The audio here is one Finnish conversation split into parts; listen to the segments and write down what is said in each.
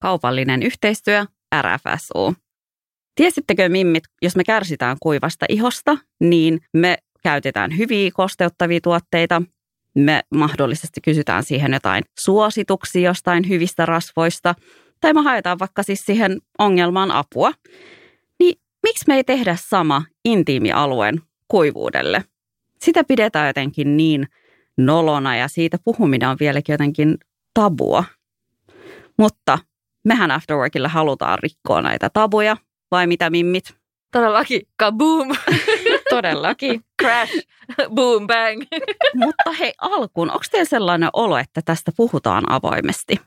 Kaupallinen yhteistyö RFSU. Tiesittekö mimmit, jos me kärsitään kuivasta ihosta, niin me käytetään hyviä kosteuttavia tuotteita. Me mahdollisesti kysytään siihen jotain suosituksia jostain hyvistä rasvoista, tai me haetaan vaikka siis siihen ongelmaan apua. Niin miksi me ei tehdä sama intiimialueen kuivuudelle? Sitä pidetään jotenkin niin nolona ja siitä puhuminen on vieläkin jotenkin tabua. Mutta mehän Afterworkilla halutaan rikkoa näitä tabuja, vai mitä mimmit? Todellakin, kaboom! Todellakin. Crash, boom, bang. Mutta hei alkuun, onko teillä sellainen olo, että tästä puhutaan avoimesti?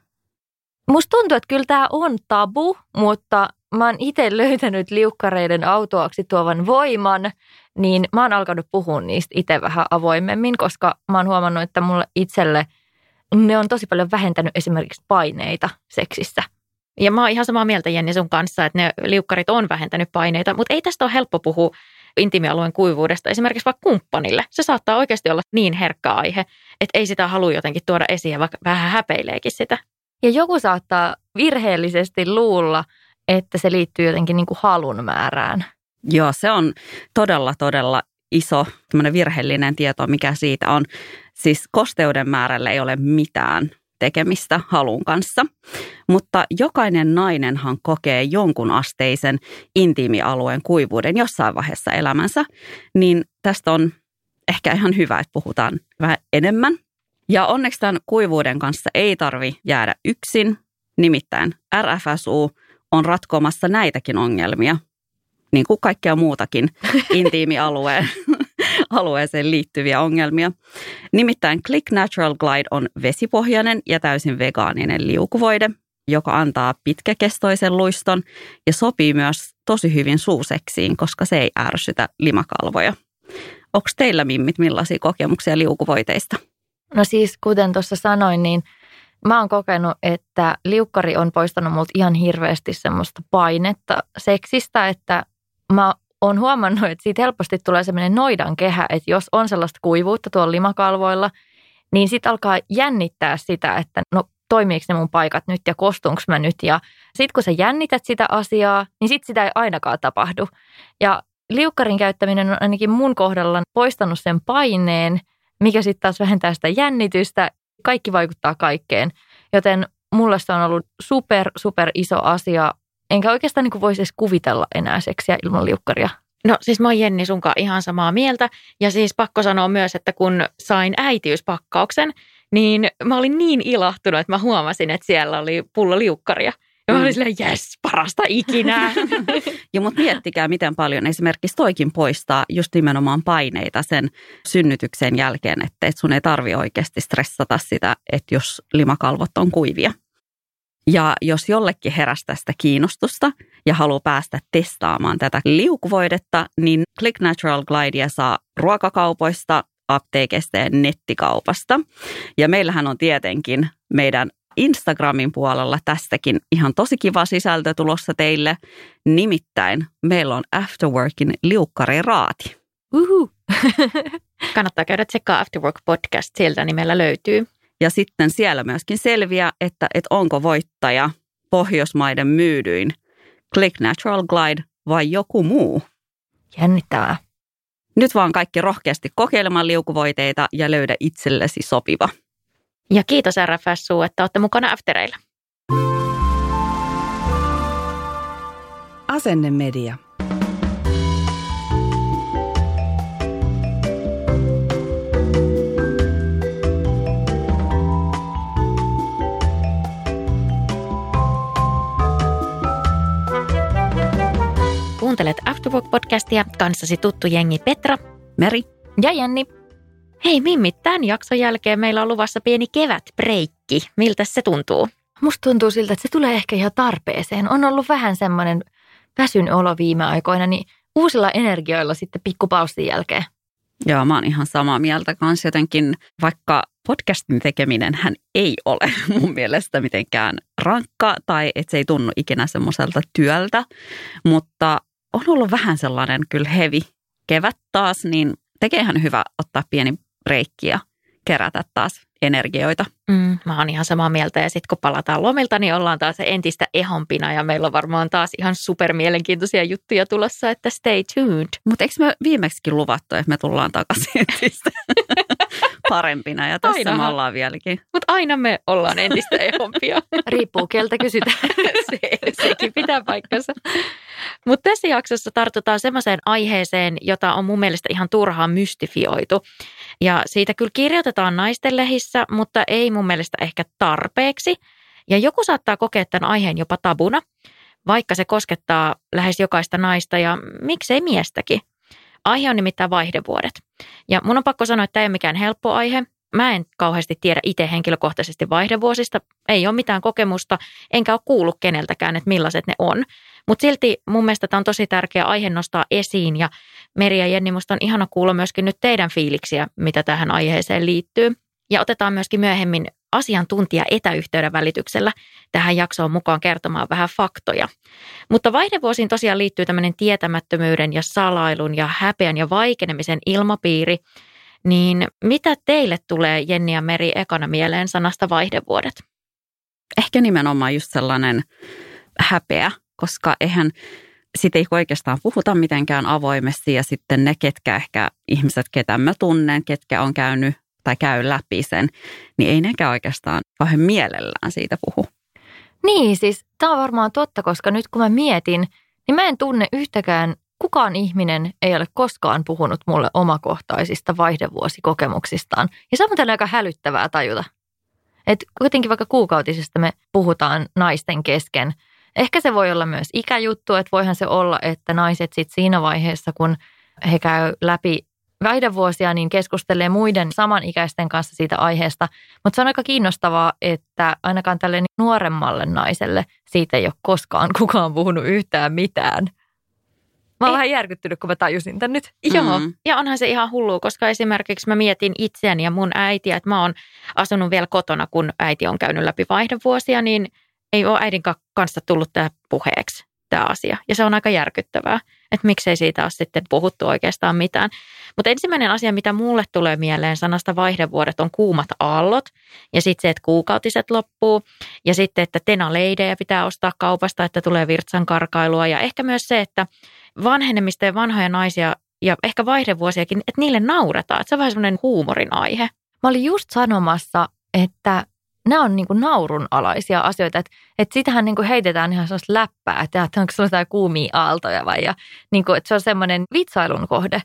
Musta tuntuu, että kyllä tämä on tabu, mutta mä oon itse löytänyt liukkareiden autoaksi tuovan voiman, niin mä oon alkanut puhua niistä itse vähän avoimemmin, koska mä oon huomannut, että mulle itselle ne on tosi paljon vähentänyt esimerkiksi paineita seksissä. Ja mä oon ihan samaa mieltä Jenni sun kanssa, että ne liukkarit on vähentänyt paineita, mutta ei tästä ole helppo puhua intiimialueen kuivuudesta esimerkiksi vaikka kumppanille. Se saattaa oikeasti olla niin herkkä aihe, että ei sitä halua jotenkin tuoda esiin, vaikka vähän häpeileekin sitä. Ja joku saattaa virheellisesti luulla, että se liittyy jotenkin niin kuin halun määrään. Joo, se on todella, todella iso virheellinen tieto, mikä siitä on. Siis kosteuden määrällä ei ole mitään tekemistä halun kanssa. Mutta jokainen nainenhan kokee jonkun asteisen intiimialueen kuivuuden jossain vaiheessa elämänsä, niin tästä on ehkä ihan hyvä, että puhutaan vähän enemmän. Ja onneksi tämän kuivuuden kanssa ei tarvi jäädä yksin, nimittäin RFSU on ratkomassa näitäkin ongelmia, niin kuin kaikkea muutakin intiimialueen alueeseen liittyviä ongelmia. Nimittäin Click Natural Glide on vesipohjainen ja täysin vegaaninen liukuvoide, joka antaa pitkäkestoisen luiston ja sopii myös tosi hyvin suuseksiin, koska se ei ärsytä limakalvoja. Onko teillä mimmit millaisia kokemuksia liukuvoiteista? No siis kuten tuossa sanoin, niin mä oon kokenut, että liukkari on poistanut multa ihan hirveästi semmoista painetta seksistä, että mä on huomannut, että siitä helposti tulee sellainen noidan kehä, että jos on sellaista kuivuutta tuolla limakalvoilla, niin sitten alkaa jännittää sitä, että no toimiiko ne mun paikat nyt ja kostunko mä nyt. Ja sitten kun sä jännität sitä asiaa, niin sitten sitä ei ainakaan tapahdu. Ja liukkarin käyttäminen on ainakin mun kohdalla poistanut sen paineen, mikä sitten taas vähentää sitä jännitystä. Kaikki vaikuttaa kaikkeen. Joten mulle se on ollut super, super iso asia Enkä oikeastaan niin voisi edes kuvitella enää seksiä ilman liukkaria. No siis mä oon Jenni sunkaan ihan samaa mieltä. Ja siis pakko sanoa myös, että kun sain äitiyspakkauksen, niin mä olin niin ilahtunut, että mä huomasin, että siellä oli pullo liukkaria. Ja mä olin mm. silleen, jes, parasta ikinä. ja mutta miettikää, miten paljon esimerkiksi toikin poistaa just nimenomaan paineita sen synnytyksen jälkeen, että et sun ei tarvi oikeasti stressata sitä, että jos limakalvot on kuivia. Ja jos jollekin heräsi tästä kiinnostusta ja haluaa päästä testaamaan tätä liukuvoidetta, niin Click Natural Glidea saa ruokakaupoista, apteekista ja nettikaupasta. Ja meillähän on tietenkin meidän Instagramin puolella tästäkin ihan tosi kiva sisältö tulossa teille. Nimittäin meillä on Afterworkin liukkariraati. Uhu. Kannattaa käydä tsekkaa Afterwork podcast, sieltä nimellä löytyy. Ja sitten siellä myöskin selviää, että, että onko voittaja Pohjoismaiden myydyin Click Natural Glide vai joku muu. Jännittävää. Nyt vaan kaikki rohkeasti kokeilemaan liukuvoiteita ja löydä itsellesi sopiva. Ja kiitos RFSU, että olette mukana Aftereilla. Asennemedia. Kuuntelet Afterwork-podcastia kanssasi tuttu jengi Petra, Meri ja Jenni. Hei Mimmi, tämän jakson jälkeen meillä on luvassa pieni kevätbreikki. Miltä se tuntuu? Musta tuntuu siltä, että se tulee ehkä ihan tarpeeseen. On ollut vähän semmoinen väsyn olo viime aikoina, niin uusilla energioilla sitten pikkupaustin jälkeen. Joo, mä oon ihan samaa mieltä kanssa jotenkin, vaikka podcastin tekeminen hän ei ole mun mielestä mitenkään rankka tai että se ei tunnu ikinä semmoiselta työltä, mutta on ollut vähän sellainen kyllä hevi kevät taas, niin tekee ihan hyvä ottaa pieni reikki ja kerätä taas energioita. Mm, mä oon ihan samaa mieltä ja sitten kun palataan lomilta, niin ollaan taas entistä ehompina ja meillä on varmaan taas ihan super mielenkiintoisia juttuja tulossa, että stay tuned. Mutta eikö me viimeksikin luvattu, että me tullaan takaisin entistä parempina ja tässä Ainahan. me ollaan vieläkin. Mutta aina me ollaan entistä ehompia. Riippuu keltä kysytään. Se, sekin pitää paikkansa. Mutta tässä jaksossa tartutaan semmoiseen aiheeseen, jota on mun mielestä ihan turhaan mystifioitu. Ja siitä kyllä kirjoitetaan naisten lehissä, mutta ei mun mielestä ehkä tarpeeksi. Ja joku saattaa kokea tämän aiheen jopa tabuna, vaikka se koskettaa lähes jokaista naista ja miksei miestäkin. Aihe on nimittäin vaihdevuodet. Ja mun on pakko sanoa, että tämä ei ole mikään helppo aihe. Mä en kauheasti tiedä itse henkilökohtaisesti vaihdevuosista. Ei ole mitään kokemusta, enkä ole kuullut keneltäkään, että millaiset ne on. Mutta silti mun mielestä tämä on tosi tärkeä aihe nostaa esiin ja Meri ja Jenni, musta on ihana kuulla myöskin nyt teidän fiiliksiä, mitä tähän aiheeseen liittyy. Ja otetaan myöskin myöhemmin asiantuntija etäyhteyden välityksellä tähän jaksoon mukaan kertomaan vähän faktoja. Mutta vaihdevuosiin tosiaan liittyy tämmöinen tietämättömyyden ja salailun ja häpeän ja vaikenemisen ilmapiiri. Niin mitä teille tulee Jenni ja Meri ekana mieleen sanasta vaihdevuodet? Ehkä nimenomaan just sellainen häpeä, koska eihän sitä ei oikeastaan puhuta mitenkään avoimesti ja sitten ne, ketkä ehkä ihmiset, ketä mä tunnen, ketkä on käynyt tai käy läpi sen, niin ei nekään oikeastaan kauhean mielellään siitä puhu. Niin, siis tämä on varmaan totta, koska nyt kun mä mietin, niin mä en tunne yhtäkään, kukaan ihminen ei ole koskaan puhunut mulle omakohtaisista vaihdevuosikokemuksistaan. Ja se on muuten aika hälyttävää tajuta. Että kuitenkin vaikka kuukautisesta me puhutaan naisten kesken. Ehkä se voi olla myös ikäjuttu, että voihan se olla, että naiset sitten siinä vaiheessa, kun he käy läpi väidevuosia, niin keskustelee muiden samanikäisten kanssa siitä aiheesta. Mutta se on aika kiinnostavaa, että ainakaan tälle nuoremmalle naiselle siitä ei ole koskaan kukaan puhunut yhtään mitään. Mä oon vähän järkyttynyt, kun mä tajusin tän nyt. Joo, mm. ja onhan se ihan hullu, koska esimerkiksi mä mietin itseäni ja mun äitiä, että mä oon asunut vielä kotona, kun äiti on käynyt läpi vaihdevuosia, niin ei ole äidin kanssa tullut tämä puheeksi, tämä asia. Ja se on aika järkyttävää että miksei siitä ole sitten puhuttu oikeastaan mitään. Mutta ensimmäinen asia, mitä mulle tulee mieleen sanasta vaihdevuodet, on kuumat aallot ja sitten se, että kuukautiset loppuu ja sitten, että tenaleidejä pitää ostaa kaupasta, että tulee virtsan karkailua ja ehkä myös se, että vanhenemista ja vanhoja naisia ja ehkä vaihdevuosiakin, että niille nauretaan. Että se on vähän semmoinen huumorin aihe. Mä olin just sanomassa, että nämä on niin kuin naurunalaisia asioita. Että, että sitähän niin kuin heitetään ihan sellaista läppää, että, että onko sulla jotain kuumia aaltoja vai ja niin kuin, että se on semmoinen vitsailun kohde.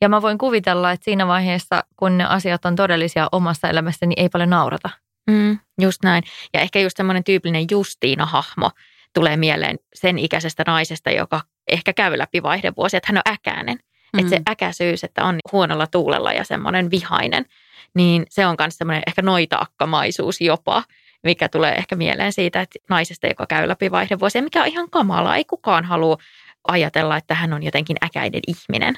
Ja mä voin kuvitella, että siinä vaiheessa, kun ne asiat on todellisia omassa elämässä, niin ei paljon naurata. Mm, just näin. Ja ehkä just semmoinen tyypillinen Justiina-hahmo tulee mieleen sen ikäisestä naisesta, joka ehkä käy läpi vaihdevuosia, että hän on äkäinen. Mm. Että se äkäisyys, että on huonolla tuulella ja semmoinen vihainen – niin se on myös semmoinen ehkä noitaakkamaisuus jopa, mikä tulee ehkä mieleen siitä, että naisesta, joka käy läpi vaihdevuosia, mikä on ihan kamala. Ei kukaan halua ajatella, että hän on jotenkin äkäinen ihminen.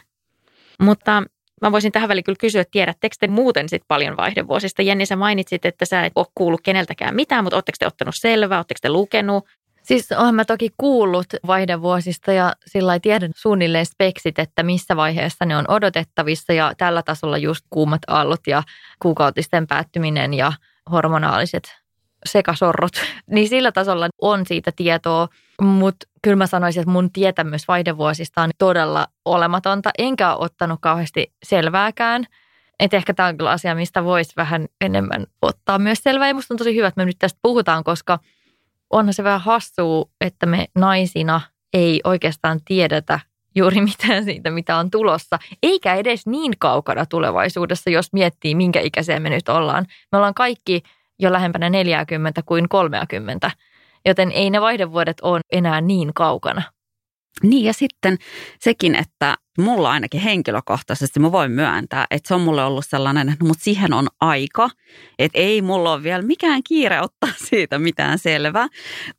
Mutta mä voisin tähän väliin kyllä kysyä, että tiedättekö te muuten sit paljon vaihdevuosista? Jenni, sä mainitsit, että sä et ole kuullut keneltäkään mitään, mutta oletteko te ottanut selvää, oletteko te lukenut? Siis olen mä toki kuullut vaihdevuosista ja sillä tiedän suunnilleen speksit, että missä vaiheessa ne on odotettavissa ja tällä tasolla just kuumat aallot ja kuukautisten päättyminen ja hormonaaliset sekasorrot. Niin sillä tasolla on siitä tietoa, mutta kyllä mä sanoisin, että mun tietämys vaihdevuosista on todella olematonta, enkä ole ottanut kauheasti selvääkään. Että ehkä tämä on kyllä asia, mistä voisi vähän enemmän ottaa myös selvää. Ja musta on tosi hyvä, että me nyt tästä puhutaan, koska – onhan se vähän hassua, että me naisina ei oikeastaan tiedetä juuri mitään siitä, mitä on tulossa, eikä edes niin kaukana tulevaisuudessa, jos miettii, minkä ikäisiä me nyt ollaan. Me ollaan kaikki jo lähempänä 40 kuin 30, joten ei ne vaihdevuodet ole enää niin kaukana. Niin ja sitten sekin, että mulla ainakin henkilökohtaisesti mä voin myöntää, että se on mulle ollut sellainen, että no, mutta siihen on aika, että ei mulla ole vielä mikään kiire ottaa siitä mitään selvää,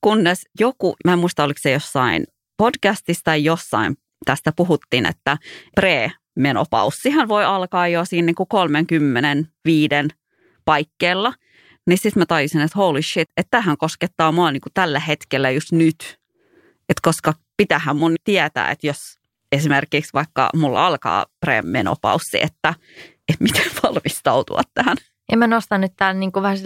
kunnes joku, mä en muista oliko se jossain podcastista tai jossain tästä puhuttiin, että pre-menopaussihan voi alkaa jo siinä niin kuin 35 paikkeilla. Niin sitten mä taisin, että holy shit, että tähän koskettaa mua niin kuin tällä hetkellä just nyt. Että koska pitähän mun tietää, että jos esimerkiksi vaikka mulla alkaa premenopaussi, että, että miten valmistautua tähän. Ja mä nostan nyt täällä niin kuin vähän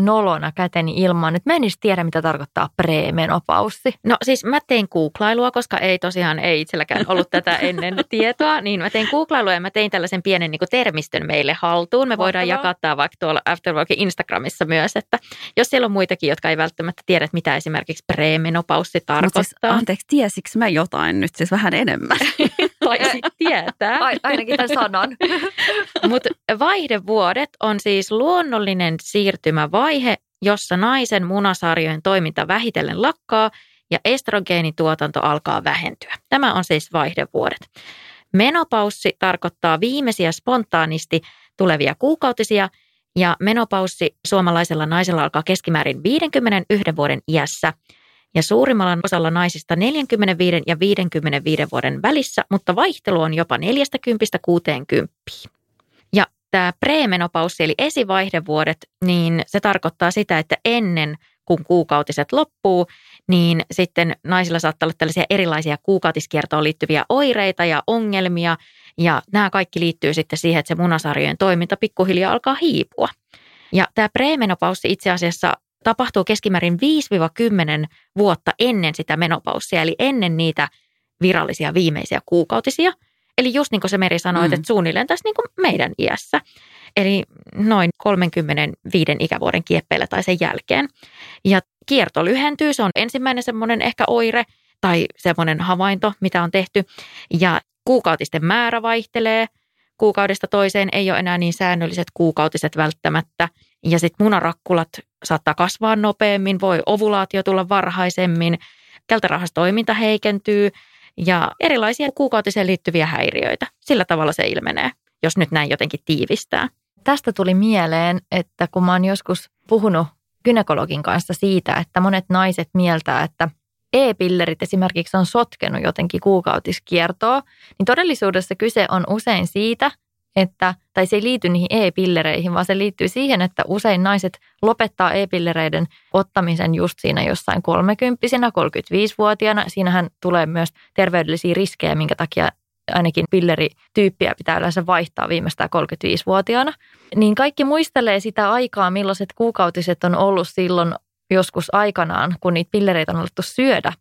nolona käteni ilman, että mä en edes tiedä, mitä tarkoittaa premenopaussi. No siis mä tein googlailua, koska ei tosiaan, ei itselläkään ollut tätä ennen tietoa, niin mä tein googlailua ja mä tein tällaisen pienen niin termistön meille haltuun. Me voidaan Mahtavaa. jakaa tämä vaikka tuolla Afterworkin Instagramissa myös, että jos siellä on muitakin, jotka ei välttämättä tiedä, mitä esimerkiksi premenopaussi tarkoittaa. Siis, anteeksi, tiesikö mä jotain nyt siis vähän enemmän? Taisit tietää. Ainakin tämän sanan. Mutta vaihdevuodet on siis luonnollinen siirtymä vaihe, jossa naisen munasarjojen toiminta vähitellen lakkaa ja estrogeenituotanto alkaa vähentyä. Tämä on siis vaihdevuodet. Menopaussi tarkoittaa viimeisiä spontaanisti tulevia kuukautisia ja menopaussi suomalaisella naisella alkaa keskimäärin 51 vuoden iässä ja suurimmalla osalla naisista 45 ja 55 vuoden välissä, mutta vaihtelu on jopa 40-60. Tämä preemenopaussi eli esivaihdevuodet, niin se tarkoittaa sitä, että ennen kun kuukautiset loppuu, niin sitten naisilla saattaa olla tällaisia erilaisia kuukautiskiertoon liittyviä oireita ja ongelmia. Ja nämä kaikki liittyy sitten siihen, että se munasarjojen toiminta pikkuhiljaa alkaa hiipua. Ja tämä preemenopaussi itse asiassa tapahtuu keskimäärin 5-10 vuotta ennen sitä menopaussia, eli ennen niitä virallisia viimeisiä kuukautisia – Eli just niin kuin se Meri sanoi, mm. että suunnilleen tässä niin kuin meidän iässä. Eli noin 35 ikävuoden kieppeillä tai sen jälkeen. Ja kierto lyhentyy, se on ensimmäinen semmoinen ehkä oire tai semmoinen havainto, mitä on tehty. Ja kuukautisten määrä vaihtelee. Kuukaudesta toiseen ei ole enää niin säännölliset kuukautiset välttämättä. Ja sitten munarakkulat saattaa kasvaa nopeammin, voi ovulaatio tulla varhaisemmin, keltarahastoiminta heikentyy – ja erilaisia kuukautiseen liittyviä häiriöitä. Sillä tavalla se ilmenee, jos nyt näin jotenkin tiivistää. Tästä tuli mieleen, että kun mä oon joskus puhunut gynekologin kanssa siitä, että monet naiset mieltää, että e-pillerit esimerkiksi on sotkenut jotenkin kuukautiskiertoa, niin todellisuudessa kyse on usein siitä, että, tai se ei liity niihin e-pillereihin, vaan se liittyy siihen, että usein naiset lopettaa e-pillereiden ottamisen just siinä jossain 30 35-vuotiaana. Siinähän tulee myös terveydellisiä riskejä, minkä takia ainakin pillerityyppiä pitää yleensä vaihtaa viimeistään 35-vuotiaana. Niin kaikki muistelee sitä aikaa, millaiset kuukautiset on ollut silloin joskus aikanaan, kun niitä pillereitä on alettu syödä.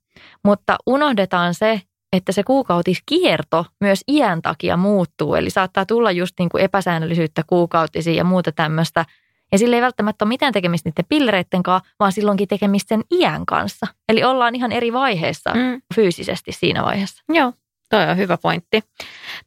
Mutta unohdetaan se, että se kuukautiskierto myös iän takia muuttuu. Eli saattaa tulla just niin kuin epäsäännöllisyyttä kuukautisiin ja muuta tämmöistä. Ja sillä ei välttämättä ole mitään tekemistä niiden pillereiden kanssa, vaan silloinkin tekemistä sen iän kanssa. Eli ollaan ihan eri vaiheessa mm. fyysisesti siinä vaiheessa. Joo, Toi on hyvä pointti.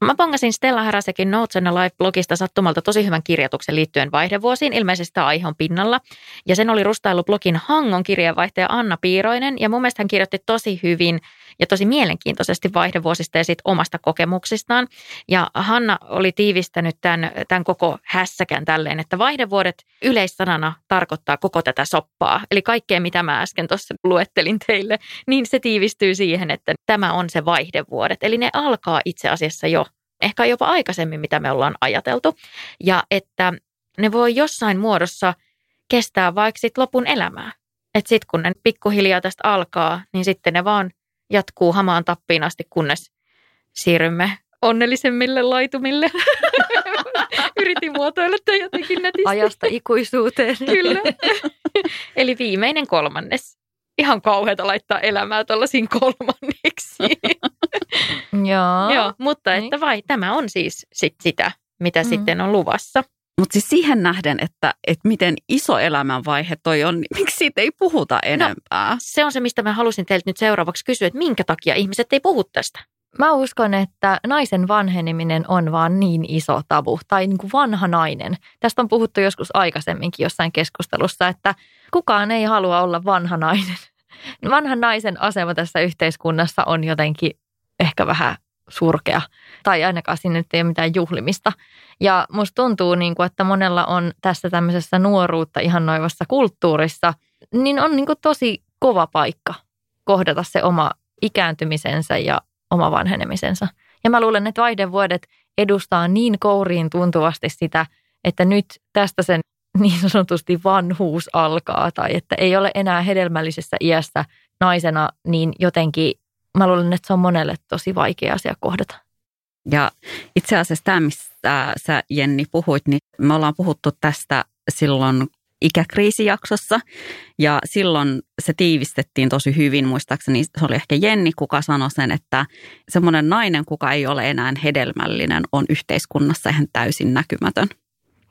Mä pongasin Stella Häräsekin Notes and Life-blogista sattumalta tosi hyvän kirjoituksen liittyen vaihdevuosiin. Ilmeisesti tämä aihe on pinnalla. Ja sen oli rustailu blogin Hangon kirjeenvaihtaja Anna Piiroinen. Ja mun mielestä hän kirjoitti tosi hyvin ja tosi mielenkiintoisesti vaihdevuosista ja siitä omasta kokemuksistaan. Ja Hanna oli tiivistänyt tämän, tämän koko hässäkän tälleen, että vaihdevuodet yleissanana tarkoittaa koko tätä soppaa. Eli kaikkea, mitä mä äsken tuossa luettelin teille, niin se tiivistyy siihen, että tämä on se vaihdevuodet. Eli ne alkaa itse asiassa jo ehkä jopa aikaisemmin, mitä me ollaan ajateltu. Ja että ne voi jossain muodossa kestää vaikka sit lopun elämää. Että sitten kun ne pikkuhiljaa tästä alkaa, niin sitten ne vaan jatkuu hamaan tappiin asti, kunnes siirrymme onnellisemmille laitumille. Yritin muotoilla tämä jotenkin netisti. Ajasta ikuisuuteen. Kyllä. Eli viimeinen kolmannes. Ihan kauheata laittaa elämää tuollaisiin kolmanneksi. Joo. Joo, mutta niin. että vai, tämä on siis sit sitä, mitä mm. sitten on luvassa. Mutta siis siihen nähden, että, että miten iso elämänvaihe toi on, niin miksi siitä ei puhuta no, enempää? No, se on se, mistä mä halusin teiltä nyt seuraavaksi kysyä, että minkä takia ihmiset ei puhu tästä? Mä uskon, että naisen vanheneminen on vaan niin iso tabu, tai niin kuin vanha nainen. Tästä on puhuttu joskus aikaisemminkin jossain keskustelussa, että kukaan ei halua olla vanha nainen. vanhan naisen asema tässä yhteiskunnassa on jotenkin ehkä vähän surkea. Tai ainakaan sinne ei ole mitään juhlimista. Ja musta tuntuu, niin kuin, että monella on tässä tämmöisessä nuoruutta ihan noivassa kulttuurissa, niin on niin kuin tosi kova paikka kohdata se oma ikääntymisensä ja oma vanhenemisensa. Ja mä luulen, että vaihdevuodet edustaa niin kouriin tuntuvasti sitä, että nyt tästä sen niin sanotusti vanhuus alkaa tai että ei ole enää hedelmällisessä iässä naisena, niin jotenkin mä luulen, että se on monelle tosi vaikea asia kohdata. Ja itse asiassa tämä, mistä sä Jenni puhuit, niin me ollaan puhuttu tästä silloin ikäkriisijaksossa. Ja silloin se tiivistettiin tosi hyvin, muistaakseni se oli ehkä Jenni, kuka sanoi sen, että semmoinen nainen, kuka ei ole enää hedelmällinen, on yhteiskunnassa ihan täysin näkymätön.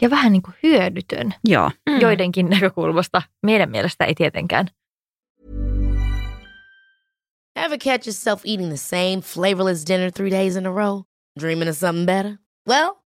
Ja vähän niin kuin hyödytön. Joo. Mm. Joidenkin näkökulmasta. Meidän mielestä ei tietenkään. Ever catch yourself eating the same flavorless dinner three days in a row? Dreaming of something better? Well,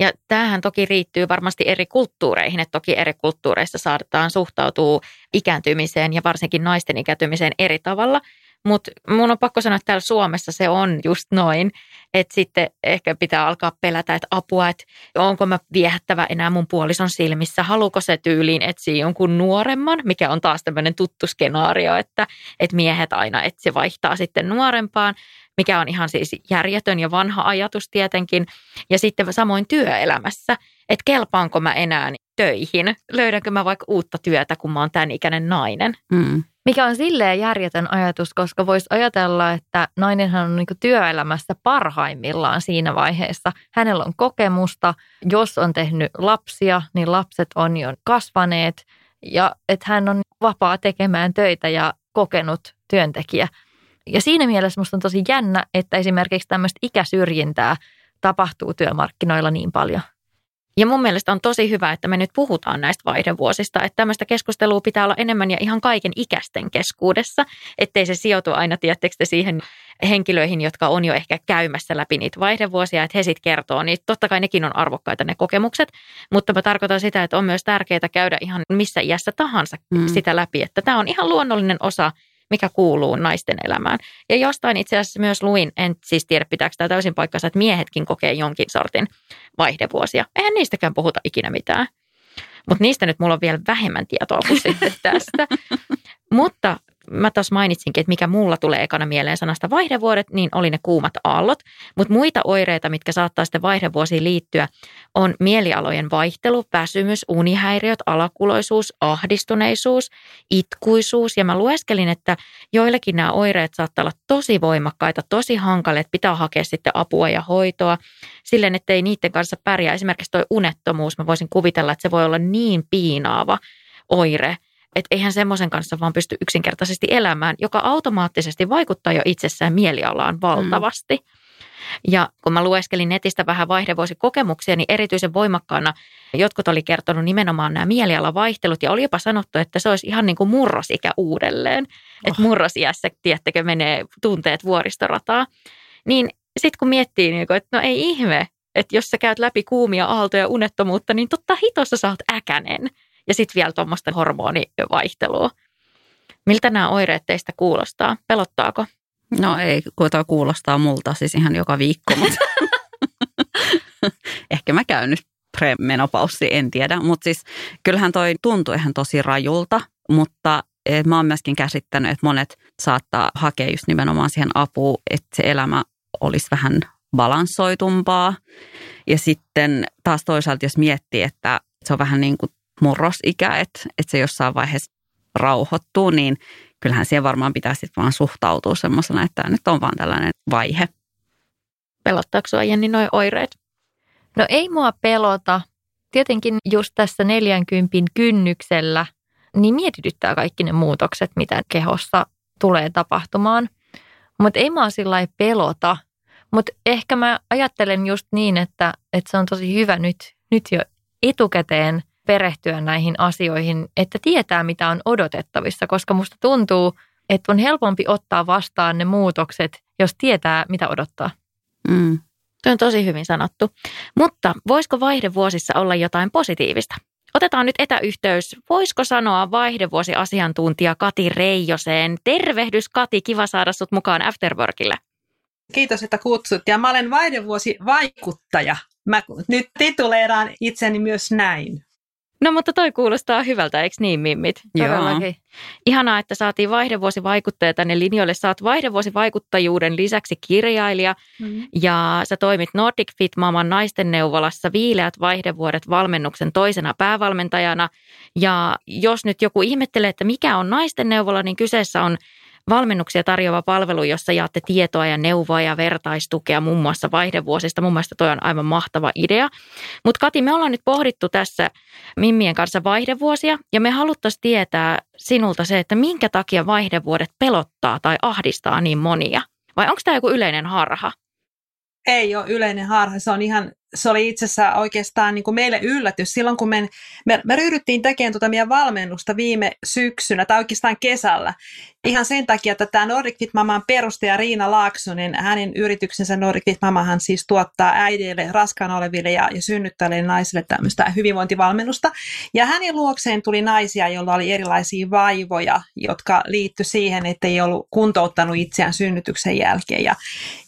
Ja tämähän toki riittyy varmasti eri kulttuureihin, että toki eri kulttuureissa saadaan suhtautua ikääntymiseen ja varsinkin naisten ikääntymiseen eri tavalla. Mutta mun on pakko sanoa, että täällä Suomessa se on just noin, että sitten ehkä pitää alkaa pelätä, että apua, että onko mä viehättävä enää mun puolison silmissä, haluuko se tyyliin etsiä jonkun nuoremman, mikä on taas tämmöinen tuttu skenaario, että, että miehet aina etsi vaihtaa sitten nuorempaan, mikä on ihan siis järjetön ja vanha ajatus tietenkin. Ja sitten samoin työelämässä, että kelpaanko mä enää töihin, löydänkö mä vaikka uutta työtä, kun mä oon tämän ikäinen nainen. Mm. Mikä on silleen järjetön ajatus, koska voisi ajatella, että nainenhan on niin työelämässä parhaimmillaan siinä vaiheessa. Hänellä on kokemusta, jos on tehnyt lapsia, niin lapset on jo kasvaneet ja että hän on vapaa tekemään töitä ja kokenut työntekijä. Ja siinä mielessä minusta on tosi jännä, että esimerkiksi tämmöistä ikäsyrjintää tapahtuu työmarkkinoilla niin paljon. Ja mun mielestä on tosi hyvä, että me nyt puhutaan näistä vaihdevuosista, että tämmöistä keskustelua pitää olla enemmän ja ihan kaiken ikäisten keskuudessa, ettei se sijoitu aina, tiettekö siihen henkilöihin, jotka on jo ehkä käymässä läpi niitä vaihdevuosia, että he sitten kertoo, niin totta kai nekin on arvokkaita ne kokemukset, mutta mä tarkoitan sitä, että on myös tärkeää käydä ihan missä iässä tahansa mm. sitä läpi, että tämä on ihan luonnollinen osa mikä kuuluu naisten elämään. Ja jostain itse asiassa myös luin, en siis tiedä pitääkö tämä täysin paikkansa, että miehetkin kokee jonkin sortin vaihdevuosia. Eihän niistäkään puhuta ikinä mitään. Mutta niistä nyt mulla on vielä vähemmän tietoa kuin sitten tästä. Mutta mä tuossa mainitsinkin, että mikä mulla tulee ekana mieleen sanasta vaihdevuodet, niin oli ne kuumat aallot. Mutta muita oireita, mitkä saattaa sitten vaihdevuosiin liittyä, on mielialojen vaihtelu, väsymys, unihäiriöt, alakuloisuus, ahdistuneisuus, itkuisuus. Ja mä lueskelin, että joillekin nämä oireet saattaa olla tosi voimakkaita, tosi hankalia, että pitää hakea sitten apua ja hoitoa silleen, että ei niiden kanssa pärjää. Esimerkiksi tuo unettomuus, mä voisin kuvitella, että se voi olla niin piinaava oire – että eihän semmoisen kanssa vaan pysty yksinkertaisesti elämään, joka automaattisesti vaikuttaa jo itsessään mielialaan valtavasti. Mm. Ja kun mä lueskelin netistä vähän vaihdevuosikokemuksia, niin erityisen voimakkaana jotkut oli kertonut nimenomaan nämä mielialavaihtelut ja oli jopa sanottu, että se olisi ihan niin kuin murrosikä uudelleen. Oh. Että murrosiässä, tiettekö, menee tunteet vuoristorataa. Niin sitten kun miettii, niin että no ei ihme, että jos sä käyt läpi kuumia aaltoja unettomuutta, niin totta hitossa sä oot äkänen ja sitten vielä tuommoista hormonivaihtelua. Miltä nämä oireet teistä kuulostaa? Pelottaako? No ei, kuitenkaan kuulostaa multa siis ihan joka viikko, mutta ehkä mä käyn nyt premenopaussi, en tiedä. Mutta siis kyllähän toi tuntui ihan tosi rajulta, mutta Et mä oon myöskin käsittänyt, että monet saattaa hakea just nimenomaan siihen apuun, että se elämä olisi vähän balanssoitumpaa. Ja sitten taas toisaalta, jos miettii, että se on vähän niin kuin murrosikä, että, että se jossain vaiheessa rauhoittuu, niin kyllähän siihen varmaan pitää sitten vaan suhtautua semmoisena, että tämä nyt on vaan tällainen vaihe. Pelottaako sinua Jenni noin oireet? No ei mua pelota. Tietenkin just tässä 40 kynnyksellä, niin mietityttää kaikki ne muutokset, mitä kehossa tulee tapahtumaan. Mutta ei mua sillä pelota. Mutta ehkä mä ajattelen just niin, että, että se on tosi hyvä nyt, nyt jo etukäteen perehtyä näihin asioihin, että tietää mitä on odotettavissa, koska musta tuntuu, että on helpompi ottaa vastaan ne muutokset, jos tietää mitä odottaa. Mm. Tuo on tosi hyvin sanottu. Mutta voisiko vaihdevuosissa olla jotain positiivista? Otetaan nyt etäyhteys. Voisiko sanoa vaihdevuosiasiantuntija Kati Reijoseen? Tervehdys Kati, kiva saada sut mukaan Afterworkille. Kiitos, että kutsut. Ja mä olen vaihdevuosi vaikuttaja. Mä nyt tituleeraan itseni myös näin. No mutta toi kuulostaa hyvältä, eikö niin Mimmit? Todellakin. Ihanaa, että saatiin vaihdevuosivaikuttaja tänne linjoille. Saat vaihdevuosivaikuttajuuden lisäksi kirjailija mm-hmm. ja sä toimit Nordic Fit Maman naisten neuvolassa Viileät vaihdevuodet valmennuksen toisena päävalmentajana. Ja jos nyt joku ihmettelee, että mikä on naisten neuvola, niin kyseessä on valmennuksia tarjoava palvelu, jossa jaatte tietoa ja neuvoa ja vertaistukea muun muassa vaihdevuosista. Mun mielestä toi on aivan mahtava idea. Mutta Kati, me ollaan nyt pohdittu tässä Mimmien kanssa vaihdevuosia ja me haluttaisiin tietää sinulta se, että minkä takia vaihdevuodet pelottaa tai ahdistaa niin monia. Vai onko tämä joku yleinen harha? Ei ole yleinen harha, se on ihan se oli itse asiassa oikeastaan niin kuin meille yllätys. Silloin kun me, me, me ryhdyttiin tekemään tuota meidän valmennusta viime syksynä tai oikeastaan kesällä, ihan sen takia, että tämä Nordic Fit Maman perustaja Riina Laaksonen, hänen yrityksensä Nordic Fit Mamahan siis tuottaa äideille, raskaana oleville ja, ja synnyttäjille naisille tämmöistä hyvinvointivalmennusta. Ja hänen luokseen tuli naisia, joilla oli erilaisia vaivoja, jotka liittyi siihen, että ei ollut kuntouttanut itseään synnytyksen jälkeen. Ja,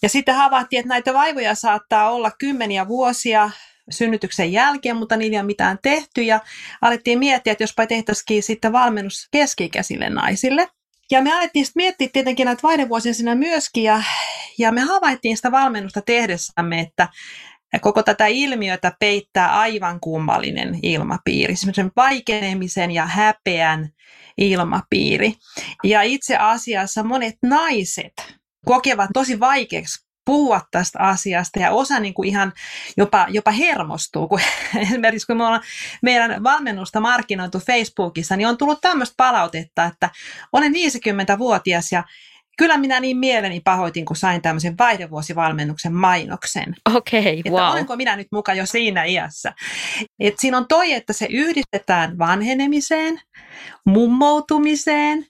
ja sitten havaittiin, että näitä vaivoja saattaa olla kymmeniä vuosia, synnytyksen jälkeen, mutta niillä ei ole mitään tehty ja alettiin miettiä, että jospa tehtäisikin sitten valmennus keski-ikäisille naisille. Ja me alettiin sitten miettiä tietenkin näitä vaihdevuosia siinä myöskin ja, ja me havaittiin sitä valmennusta tehdessämme, että koko tätä ilmiötä peittää aivan kummallinen ilmapiiri, semmoisen vaikenemisen ja häpeän ilmapiiri. Ja itse asiassa monet naiset kokevat tosi vaikeaksi puhua tästä asiasta ja osa niin kuin ihan jopa, jopa hermostuu, kun esimerkiksi kun me ollaan meidän valmennusta markkinoitu Facebookissa, niin on tullut tämmöistä palautetta, että olen 50-vuotias ja Kyllä minä niin mieleni pahoitin, kun sain tämmöisen vaihdevuosivalmennuksen mainoksen. Okei, okay, wow. olenko minä nyt muka jo siinä iässä. Et siinä on toi, että se yhdistetään vanhenemiseen, mummoutumiseen,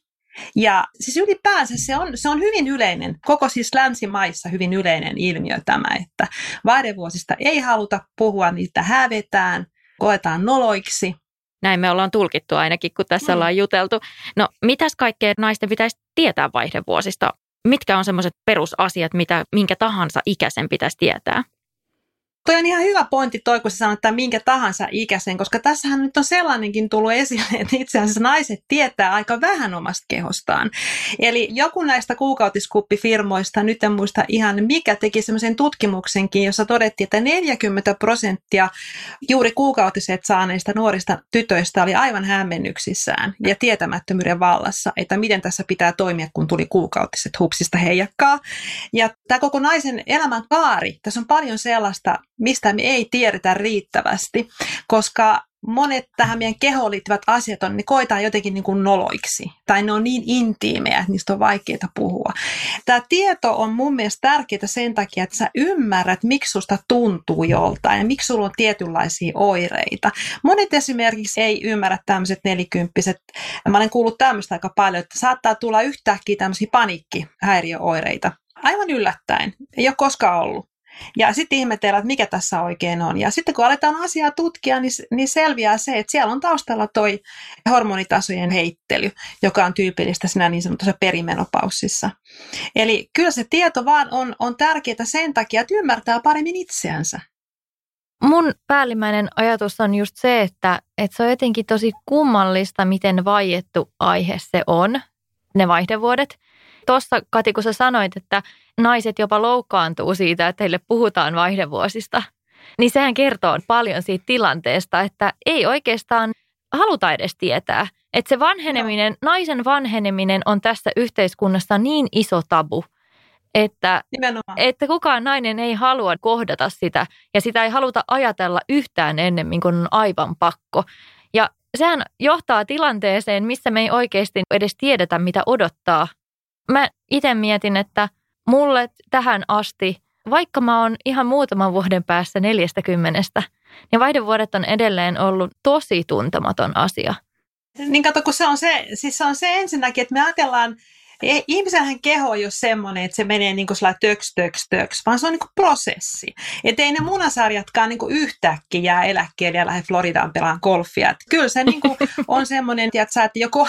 ja siis ylipäänsä se on, se on hyvin yleinen, koko siis länsimaissa hyvin yleinen ilmiö tämä, että vaihdevuosista ei haluta puhua, niitä hävetään, koetaan noloiksi. Näin me ollaan tulkittu ainakin, kun tässä mm. ollaan juteltu. No, mitäs kaikkea naisten pitäisi tietää vaihdevuosista? Mitkä on semmoiset perusasiat, mitä minkä tahansa ikäisen pitäisi tietää? Toi on ihan hyvä pointti toi, kun sä sanoit, että minkä tahansa ikäisen, koska tässähän nyt on sellainenkin tullut esille, että itse asiassa naiset tietää aika vähän omasta kehostaan. Eli joku näistä kuukautiskuppifirmoista, nyt en muista ihan mikä, teki semmoisen tutkimuksenkin, jossa todettiin, että 40 prosenttia juuri kuukautiset saaneista nuorista tytöistä oli aivan hämmennyksissään ja tietämättömyyden vallassa, että miten tässä pitää toimia, kun tuli kuukautiset hupsista heijakkaa. Ja tämä koko naisen elämän kaari, tässä on paljon sellaista, mistä me ei tiedetä riittävästi, koska monet tähän meidän kehoon liittyvät asiat on, ne koetaan jotenkin niin kuin noloiksi. Tai ne on niin intiimejä, että niistä on vaikeaa puhua. Tämä tieto on mun mielestä tärkeää sen takia, että sä ymmärrät, miksi susta tuntuu joltain ja miksi sulla on tietynlaisia oireita. Monet esimerkiksi ei ymmärrä tämmöiset nelikymppiset. Mä olen kuullut tämmöistä aika paljon, että saattaa tulla yhtäkkiä tämmöisiä paniikkihäiriöoireita. Aivan yllättäen. Ei ole koskaan ollut. Ja sitten ihmetellään, että mikä tässä oikein on. Ja sitten kun aletaan asiaa tutkia, niin, niin selviää se, että siellä on taustalla toi hormonitasojen heittely, joka on tyypillistä siinä niin sanotussa perimenopaussissa. Eli kyllä se tieto vaan on, on tärkeää sen takia, että ymmärtää paremmin itseänsä. mun päällimmäinen ajatus on just se, että, että se on jotenkin tosi kummallista, miten vaiettu aihe se on, ne vaihdevuodet. Tuossa Kati, kun sä sanoit, että naiset jopa loukkaantuu siitä, että heille puhutaan vaihdevuosista, niin sehän kertoo paljon siitä tilanteesta, että ei oikeastaan haluta edes tietää. Että se vanheneminen, naisen vanheneminen on tässä yhteiskunnassa niin iso tabu, että, että kukaan nainen ei halua kohdata sitä ja sitä ei haluta ajatella yhtään ennemmin kuin on aivan pakko. Ja sehän johtaa tilanteeseen, missä me ei oikeasti edes tiedetä, mitä odottaa. Mä itse mietin, että mulle tähän asti, vaikka mä oon ihan muutaman vuoden päässä neljästäkymmenestä, niin vaihdevuodet on edelleen ollut tosi tuntematon asia. Niin kato, kun se on se, siis se on se ensinnäkin, että me ajatellaan, ihmisenhän keho ei ole semmoinen, että se menee niin kuin töks, töks, töks, vaan se on niin kuin prosessi. Että ei ne munasarjatkaan niin kuin yhtäkkiä jää eläkkeelle ja lähde Floridaan pelaan golfia. Että kyllä se niin kuin on semmoinen, että joko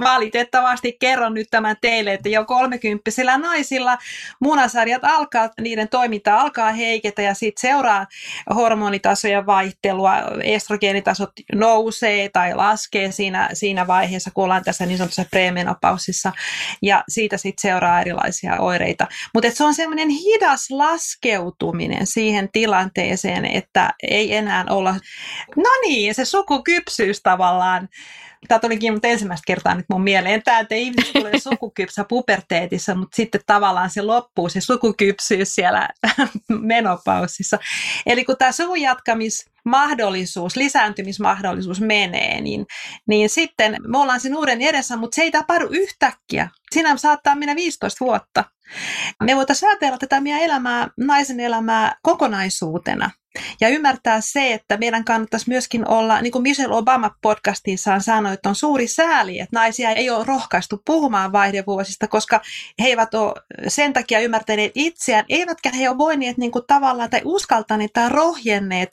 valitettavasti kerron nyt tämän teille, että jo kolmekymppisillä naisilla munasarjat alkaa, niiden toiminta alkaa heiketä ja sitten seuraa hormonitasojen vaihtelua, estrogeenitasot nousee tai laskee siinä, siinä vaiheessa, kun ollaan tässä niin sanotussa premenopausissa ja siitä sitten seuraa erilaisia oireita. Mutta se on semmoinen hidas laskeutuminen siihen tilanteeseen, että ei enää olla, no niin, se sukukypsyys tavallaan tämä tulikin mutta ensimmäistä kertaa nyt mun mieleen, tämä, että ihmiset tulee sukukypsä puberteetissa, mutta sitten tavallaan se loppuu, se sukukypsyys siellä menopausissa. Eli kun tämä suvun mahdollisuus, lisääntymismahdollisuus menee, niin, niin sitten me ollaan sen uuden edessä, mutta se ei tapahdu yhtäkkiä. Siinä saattaa mennä 15 vuotta. Me voitaisiin ajatella tätä meidän elämää, naisen elämää kokonaisuutena – ja ymmärtää se, että meidän kannattaisi myöskin olla, niin kuin Michelle Obama podcastissaan sanoi, että on suuri sääli, että naisia ei ole rohkaistu puhumaan vaihdevuosista, koska he eivät ole sen takia ymmärtäneet itseään, eivätkä he ole voineet niin kuin tavallaan tai uskaltaneet tai rohjenneet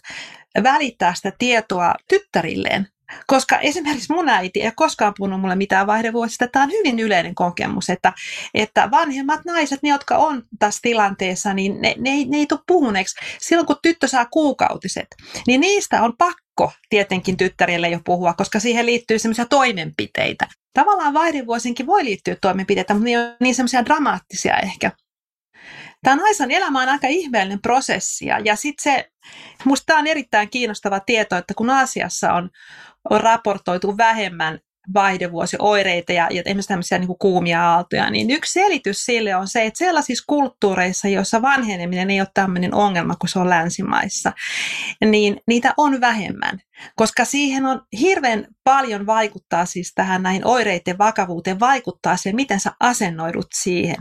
välittää sitä tietoa tyttärilleen. Koska esimerkiksi mun äiti ei koskaan puhunut mulle mitään vaihdevuosista. Tämä on hyvin yleinen kokemus, että, että vanhemmat naiset, ne jotka on tässä tilanteessa, niin ne, ne, ne ei tule puhuneeksi. Silloin kun tyttö saa kuukautiset, niin niistä on pakko tietenkin tyttärille jo puhua, koska siihen liittyy semmoisia toimenpiteitä. Tavallaan vaihdevuosinkin voi liittyä toimenpiteitä, mutta ne on niin semmoisia dramaattisia ehkä. Tämä naisen elämä on aika ihmeellinen prosessi ja sitten se, musta tämä on erittäin kiinnostava tieto, että kun Aasiassa on, on raportoitu vähemmän vaihdevuosioireita ja, ja esimerkiksi tämmöisiä niin kuin kuumia aaltoja, niin yksi selitys sille on se, että sellaisissa kulttuureissa, joissa vanheneminen ei ole tämmöinen ongelma kuin se on länsimaissa, niin niitä on vähemmän, koska siihen on hirveän paljon vaikuttaa siis tähän näihin oireiden vakavuuteen, vaikuttaa se, miten sä asennoidut siihen.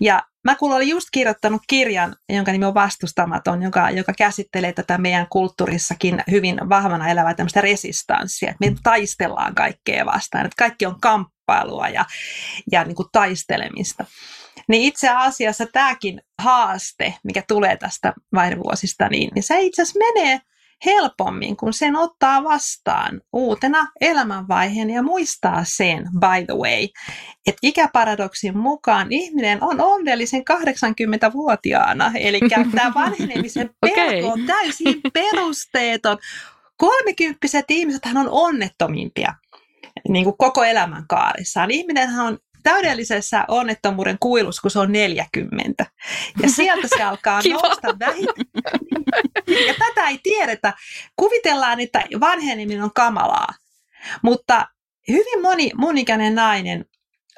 Ja Mä kuulin, olin just kirjoittanut kirjan, jonka nimi on Vastustamaton, joka, joka käsittelee tätä meidän kulttuurissakin hyvin vahvana elävää tämmöistä resistanssia, että me taistellaan kaikkea vastaan, että kaikki on kamppailua ja, ja niin kuin taistelemista. Niin itse asiassa tämäkin haaste, mikä tulee tästä vaihdevuosista, niin, niin se itse asiassa menee helpommin, kun sen ottaa vastaan uutena elämänvaiheen ja muistaa sen, by the way, että ikäparadoksin mukaan ihminen on onnellisen 80-vuotiaana, eli tämä vanhenemisen pelko on täysin perusteeton. Kolmikymppiset ihmiset on onnettomimpia niin kuin koko elämän kaarissaan. Ihminenhän on täydellisessä onnettomuuden kuilussa, kun se on 40. Ja sieltä se alkaa nousta vähitellen. Ja tätä ei tiedetä. Kuvitellaan, että vanheneminen on kamalaa. Mutta hyvin moni mun ikäinen nainen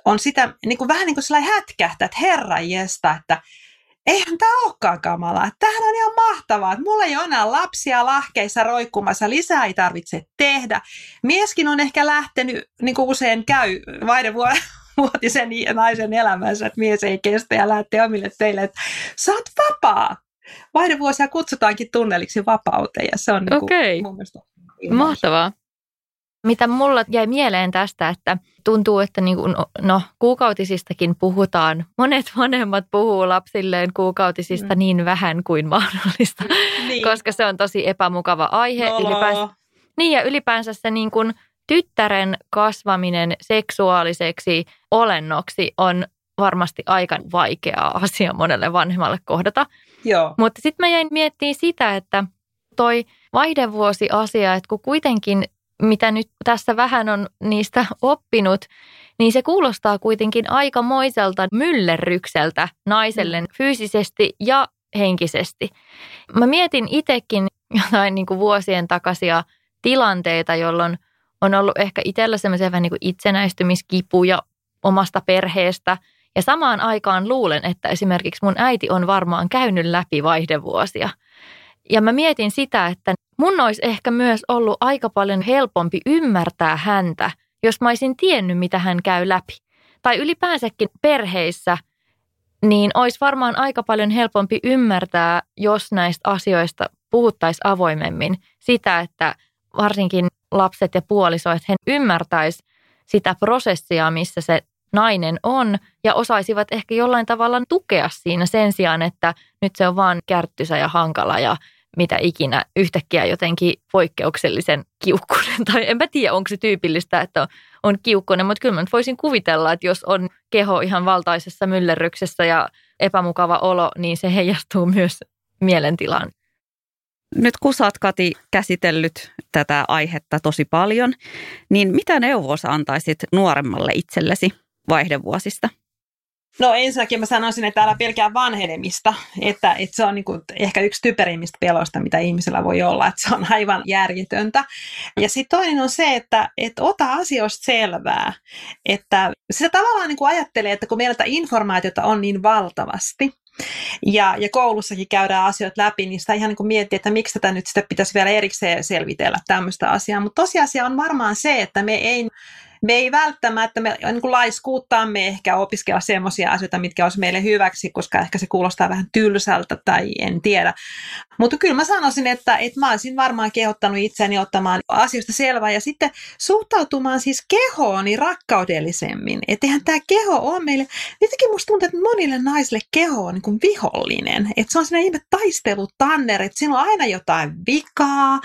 on sitä niin kuin, vähän niin kuin sellainen hätkähtä, että herra jesta, että eihän tämä olekaan kamalaa. Tämähän on ihan mahtavaa, että mulla ei ole enää lapsia lahkeissa roikkumassa, lisää ei tarvitse tehdä. Mieskin on ehkä lähtenyt, niin kuin usein käy vaihdevuoden vuotisen naisen elämänsä, että mies ei kestä ja lähtee omille teille, että sä oot vapaa. Vaihdevuosia kutsutaankin tunneliksi vapauteen ja se on niin kuin, mun mielestä Mahtavaa. Mitä mulla jäi mieleen tästä, että tuntuu, että niin kuin, no, kuukautisistakin puhutaan. Monet vanhemmat puhuu lapsilleen kuukautisista mm. niin vähän kuin mahdollista, niin. koska se on tosi epämukava aihe. No. Ylipäänsä, niin ja ylipäänsä se niin kuin, tyttären kasvaminen seksuaaliseksi olennoksi on varmasti aika vaikea asia monelle vanhemmalle kohdata. Joo. Mutta sitten mä jäin miettimään sitä, että toi vaihdevuosi-asia, että kun kuitenkin mitä nyt tässä vähän on niistä oppinut, niin se kuulostaa kuitenkin aikamoiselta myllerrykseltä naiselle mm. fyysisesti ja henkisesti. Mä mietin itsekin jotain niin kuin vuosien takaisia tilanteita, jolloin on ollut ehkä itsellä semmoisia vähän niin kuin itsenäistymiskipuja omasta perheestä. Ja samaan aikaan luulen, että esimerkiksi mun äiti on varmaan käynyt läpi vaihdevuosia. Ja mä mietin sitä, että mun olisi ehkä myös ollut aika paljon helpompi ymmärtää häntä, jos mä olisin tiennyt, mitä hän käy läpi. Tai ylipäänsäkin perheissä, niin olisi varmaan aika paljon helpompi ymmärtää, jos näistä asioista puhuttaisiin avoimemmin. Sitä, että varsinkin lapset ja puoliso, että he ymmärtäisivät sitä prosessia, missä se nainen on ja osaisivat ehkä jollain tavalla tukea siinä sen sijaan, että nyt se on vaan kärttysä ja hankala ja mitä ikinä yhtäkkiä jotenkin poikkeuksellisen kiukkunen. Tai enpä tiedä, onko se tyypillistä, että on kiukkunen, mutta kyllä mä nyt voisin kuvitella, että jos on keho ihan valtaisessa myllerryksessä ja epämukava olo, niin se heijastuu myös mielentilaan. Nyt kun sä Kati, käsitellyt tätä aihetta tosi paljon, niin mitä neuvoa antaisit nuoremmalle itsellesi vaihdevuosista? No ensinnäkin mä sanoisin, että älä pelkää vanhenemista, että, että se on niin kuin ehkä yksi typerimmistä peloista, mitä ihmisellä voi olla, että se on aivan järjetöntä. Ja sitten toinen on se, että, että ota asioista selvää, että sitä tavallaan niin kuin ajattelee, että kun meillä informaatiota on niin valtavasti, ja, ja koulussakin käydään asioita läpi, niin sitä ihan niin kuin miettii, että miksi tätä nyt sitä pitäisi vielä erikseen selvitellä tämmöistä asiaa. Mutta tosiasia on varmaan se, että me ei me ei välttämättä, me niin kuin laiskuuttaamme ehkä opiskella semmoisia asioita, mitkä olisi meille hyväksi, koska ehkä se kuulostaa vähän tylsältä tai en tiedä. Mutta kyllä mä sanoisin, että, että mä olisin varmaan kehottanut itseäni ottamaan asioista selvää ja sitten suhtautumaan siis kehooni rakkaudellisemmin. Että eihän tämä keho ole meille, jotenkin musta tuntuu, että monille naisille keho on niin kuin vihollinen. Että se on sellainen ihme taistelutanner, että siinä on aina jotain vikaa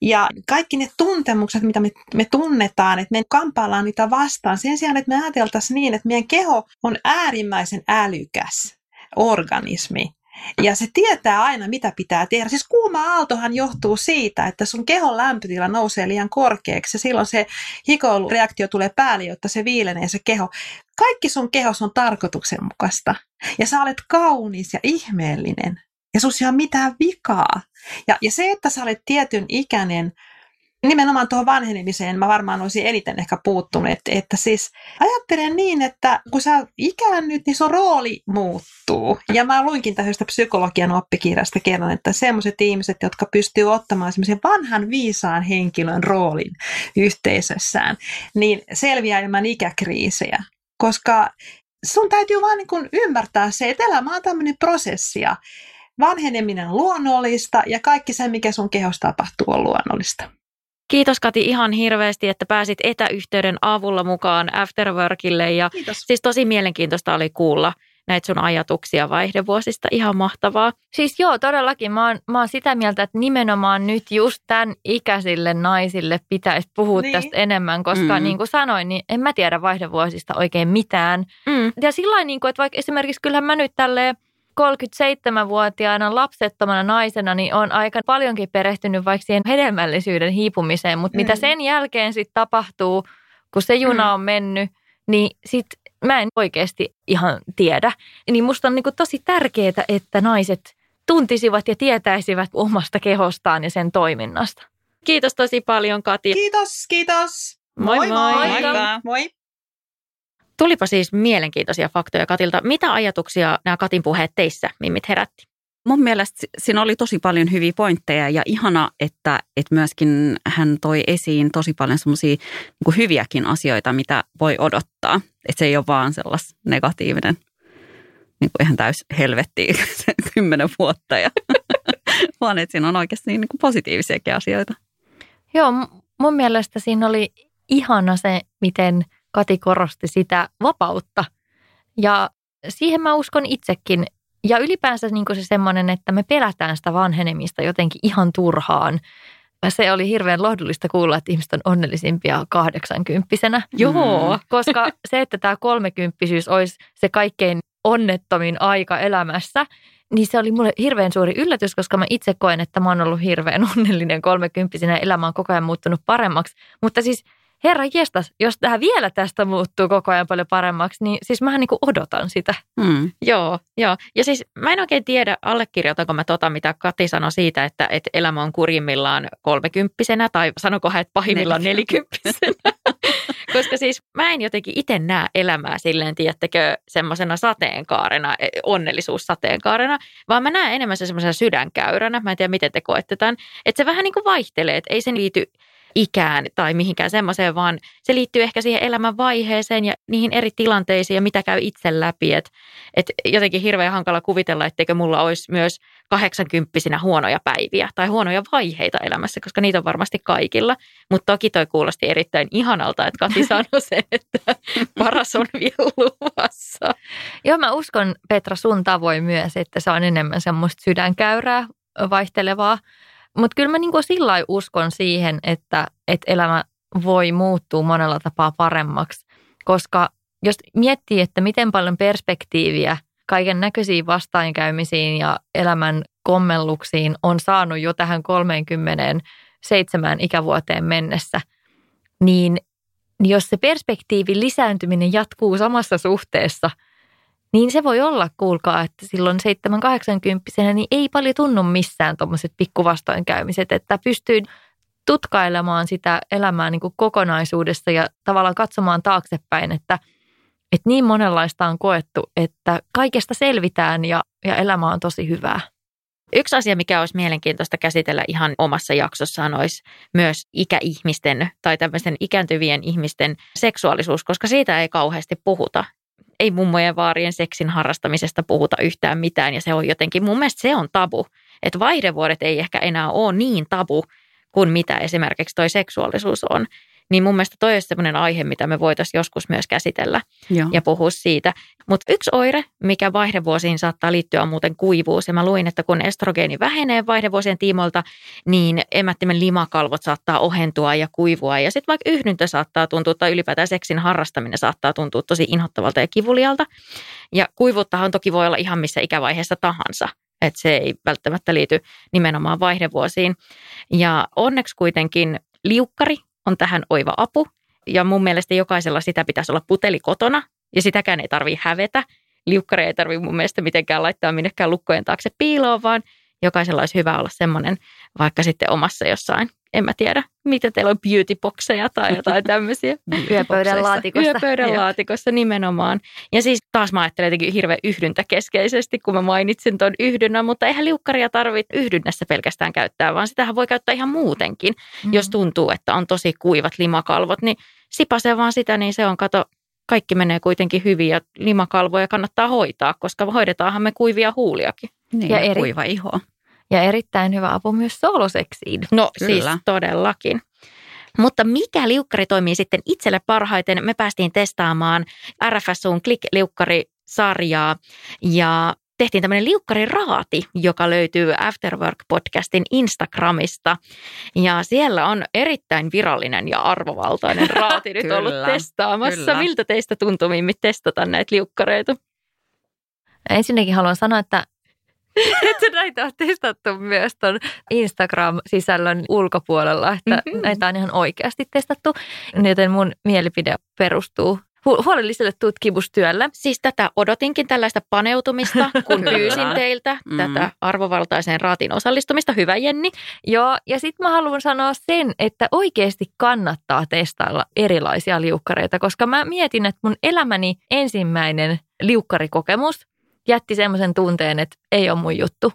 ja kaikki ne tuntemukset, mitä me, me tunnetaan, että me kampaillaan niitä vastaan. Sen sijaan, että me ajateltaisiin niin, että meidän keho on äärimmäisen älykäs organismi. Ja se tietää aina, mitä pitää tehdä. Siis kuuma aaltohan johtuu siitä, että sun kehon lämpötila nousee liian korkeaksi ja silloin se hikoilureaktio tulee päälle, jotta se viilenee se keho. Kaikki sun kehos on tarkoituksenmukaista ja sä olet kaunis ja ihmeellinen ja sus ei ole mitään vikaa. Ja, ja se, että sä olet tietyn ikäinen, nimenomaan tuohon vanhenemiseen mä varmaan olisin eniten ehkä puuttunut, että, että siis ajattelen niin, että kun sä ikäännyt, niin sun rooli muuttuu. Ja mä luinkin tästä psykologian oppikirjasta kerran, että semmoiset ihmiset, jotka pystyy ottamaan semmoisen vanhan viisaan henkilön roolin yhteisössään, niin selviää ilman ikäkriisejä. Koska sun täytyy vaan niin ymmärtää se, että elämä on tämmöinen prosessi vanheneminen on luonnollista ja kaikki se, mikä sun kehossa tapahtuu, on luonnollista. Kiitos Kati ihan hirveästi, että pääsit etäyhteyden avulla mukaan Afterworkille ja Kiitos. siis tosi mielenkiintoista oli kuulla näitä sun ajatuksia vaihdevuosista. Ihan mahtavaa. Siis joo, todellakin. Mä oon, mä oon sitä mieltä, että nimenomaan nyt just tämän ikäisille naisille pitäisi puhua Niin. tästä enemmän, koska Mm. niin kuin sanoin, niin en mä tiedä vaihdevuosista oikein mitään. Mm. Ja sillä niin kuin, että vaikka esimerkiksi kyllähän mä nyt tälleen 37-vuotiaana lapsettomana naisena, niin on aika paljonkin perehtynyt vaikka siihen hedelmällisyyden hiipumiseen, mutta mm. mitä sen jälkeen sitten tapahtuu, kun se juna on mennyt, niin sit mä en oikeasti ihan tiedä. Niin musta on niin kuin tosi tärkeää, että naiset tuntisivat ja tietäisivät omasta kehostaan ja sen toiminnasta. Kiitos tosi paljon Kati. Kiitos, kiitos. Moi moi. Moi. moi. Tulipa siis mielenkiintoisia faktoja Katilta. Mitä ajatuksia nämä Katin puheet teissä, mimmit herätti? Mun mielestä si- siinä oli tosi paljon hyviä pointteja ja ihana, että, että myöskin hän toi esiin tosi paljon semmoisia niin hyviäkin asioita, mitä voi odottaa. Että se ei ole vaan sellas negatiivinen, niin kuin ihan täys helvettiä se kymmenen vuotta, ja, vaan että siinä on oikeasti niin kuin positiivisiakin asioita. Joo, mun mielestä siinä oli ihana se, miten Kati korosti sitä vapautta. Ja siihen mä uskon itsekin. Ja ylipäänsä niin se semmoinen, että me pelätään sitä vanhenemista jotenkin ihan turhaan. Se oli hirveän lohdullista kuulla, että ihmiset on onnellisimpia kahdeksankymppisenä. Joo. Koska se, että tämä kolmekymppisyys olisi se kaikkein onnettomin aika elämässä, niin se oli mulle hirveän suuri yllätys, koska mä itse koen, että mä oon ollut hirveän onnellinen kolmekymppisenä elämä on koko ajan muuttunut paremmaksi. Mutta siis herra jestas, jos tämä vielä tästä muuttuu koko ajan paljon paremmaksi, niin siis mähän niin kuin odotan sitä. Mm. Joo, joo. Ja siis mä en oikein tiedä, allekirjoitanko mä tota, mitä Kati sanoi siitä, että, että elämä on kurimmillaan kolmekymppisenä, tai sanoko hän, että pahimmillaan nelikymppisenä. Koska siis mä en jotenkin itse näe elämää silleen, tiedättekö, semmoisena sateenkaarena, e, onnellisuussateenkaarena, vaan mä näen enemmän se semmoisena sydänkäyränä. Mä en tiedä, miten te koette tämän. Että se vähän niin kuin vaihtelee, että ei sen liity ikään tai mihinkään semmoiseen, vaan se liittyy ehkä siihen elämän vaiheeseen ja niihin eri tilanteisiin ja mitä käy itse läpi. Et, et jotenkin hirveän hankala kuvitella, etteikö mulla olisi myös 80 huonoja päiviä tai huonoja vaiheita elämässä, koska niitä on varmasti kaikilla. Mutta toki toi kuulosti erittäin ihanalta, että Kati sanoi sen, että paras on vielä luvassa. Joo, mä uskon Petra sun tavoin myös, että se on enemmän semmoista sydänkäyrää vaihtelevaa mutta kyllä mä niin sillä uskon siihen, että, että elämä voi muuttua monella tapaa paremmaksi, koska jos miettii, että miten paljon perspektiiviä kaiken näköisiin vastaankäymisiin ja elämän kommelluksiin on saanut jo tähän 37 ikävuoteen mennessä, niin jos se perspektiivin lisääntyminen jatkuu samassa suhteessa – niin se voi olla, kuulkaa, että silloin 7-80 niin ei paljon tunnu missään tuommoiset pikkuvastoinkäymiset, että pystyy tutkailemaan sitä elämää niin kuin kokonaisuudessa ja tavallaan katsomaan taaksepäin, että, että niin monenlaista on koettu, että kaikesta selvitään ja, ja elämä on tosi hyvää. Yksi asia, mikä olisi mielenkiintoista käsitellä ihan omassa jaksossaan, olisi myös ikäihmisten tai tämmöisten ikääntyvien ihmisten seksuaalisuus, koska siitä ei kauheasti puhuta ei mummojen vaarien seksin harrastamisesta puhuta yhtään mitään ja se on jotenkin, mun mielestä se on tabu. Että vaihdevuodet ei ehkä enää ole niin tabu kuin mitä esimerkiksi toi seksuaalisuus on. Niin mun mielestä toi olisi sellainen aihe, mitä me voitaisiin joskus myös käsitellä Joo. ja puhua siitä. Mutta yksi oire, mikä vaihdevuosiin saattaa liittyä, on muuten kuivuus. Ja mä luin, että kun estrogeeni vähenee vaihdevuosien tiimoilta, niin emättimen limakalvot saattaa ohentua ja kuivua. Ja sitten vaikka yhdyntä saattaa tuntua, tai ylipäätään seksin harrastaminen saattaa tuntua tosi inhottavalta ja kivulialta. Ja kuivuuttahan toki voi olla ihan missä ikävaiheessa tahansa että se ei välttämättä liity nimenomaan vaihdevuosiin. Ja onneksi kuitenkin liukkari on tähän oiva apu. Ja mun mielestä jokaisella sitä pitäisi olla puteli kotona ja sitäkään ei tarvitse hävetä. Liukkari ei tarvitse mun mielestä mitenkään laittaa minnekään lukkojen taakse piiloon, vaan jokaisella olisi hyvä olla semmoinen vaikka sitten omassa jossain en mä tiedä, mitä teillä on beautyboxeja tai jotain tämmöisiä. Yöpöydän laatikossa. Yöpöydän laatikossa nimenomaan. Ja siis taas mä ajattelen jotenkin hirveän yhdyntäkeskeisesti, kun mä mainitsin tuon yhdynnän, mutta eihän liukkaria tarvitse yhdynnässä pelkästään käyttää, vaan sitähän voi käyttää ihan muutenkin. Mm. Jos tuntuu, että on tosi kuivat limakalvot, niin sipase vaan sitä, niin se on, kato, kaikki menee kuitenkin hyvin ja limakalvoja kannattaa hoitaa, koska hoidetaanhan me kuivia huuliakin. Niin, ja, ja eri... kuiva iho. Ja erittäin hyvä apu myös soloseksiin. No Kyllä. siis todellakin. Mutta mikä liukkari toimii sitten itselle parhaiten? Me päästiin testaamaan RFSUn Click-liukkari-sarjaa ja tehtiin tämmöinen liukkariraati, joka löytyy Afterwork-podcastin Instagramista. Ja siellä on erittäin virallinen ja arvovaltainen raati nyt kyllä, ollut testaamassa. Kyllä. Miltä teistä tuntuu, Mimmi, testata näitä liukkareita? Ensinnäkin haluan sanoa, että että näitä on testattu myös tuon Instagram-sisällön ulkopuolella, että mm-hmm. näitä on ihan oikeasti testattu, joten mun mielipide perustuu huolelliselle tutkimustyölle. Siis tätä odotinkin tällaista paneutumista, kun pyysin teiltä mm. tätä arvovaltaiseen raatin osallistumista. Hyvä Jenni. Joo, ja sitten mä haluan sanoa sen, että oikeasti kannattaa testailla erilaisia liukkareita, koska mä mietin, että mun elämäni ensimmäinen liukkarikokemus jätti semmoisen tunteen, että ei ole mun juttu.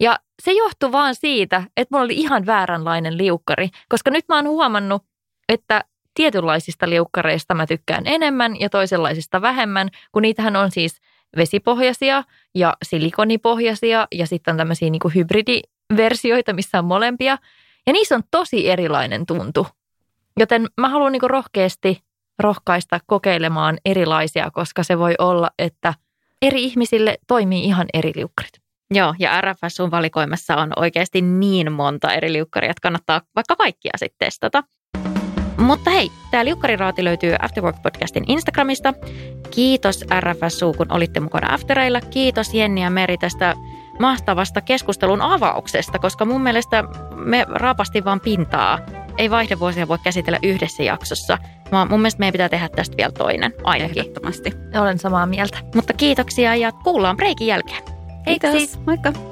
Ja se johtui vaan siitä, että mulla oli ihan vääränlainen liukkari, koska nyt mä oon huomannut, että tietynlaisista liukkareista mä tykkään enemmän ja toisenlaisista vähemmän, kun niitähän on siis vesipohjaisia ja silikonipohjaisia ja sitten on tämmöisiä niin kuin hybridiversioita, missä on molempia. Ja niissä on tosi erilainen tuntu. Joten mä haluan niin rohkeasti rohkaista kokeilemaan erilaisia, koska se voi olla, että eri ihmisille toimii ihan eri liukkarit. Joo, ja RFSUn valikoimassa on oikeasti niin monta eri liukkaria, että kannattaa vaikka kaikkia sitten testata. Mutta hei, tämä liukkariraati löytyy Afterwork-podcastin Instagramista. Kiitos RFSU, kun olitte mukana Aftereilla. Kiitos Jenni ja Meri tästä mahtavasta keskustelun avauksesta, koska mun mielestä me raapasti vaan pintaa. Ei vaihdevuosia voi käsitellä yhdessä jaksossa, vaan mun mielestä meidän pitää tehdä tästä vielä toinen ainakin. Ehdottomasti. Olen samaa mieltä. Mutta kiitoksia ja kuullaan breikin jälkeen. Kiitos. Moikka.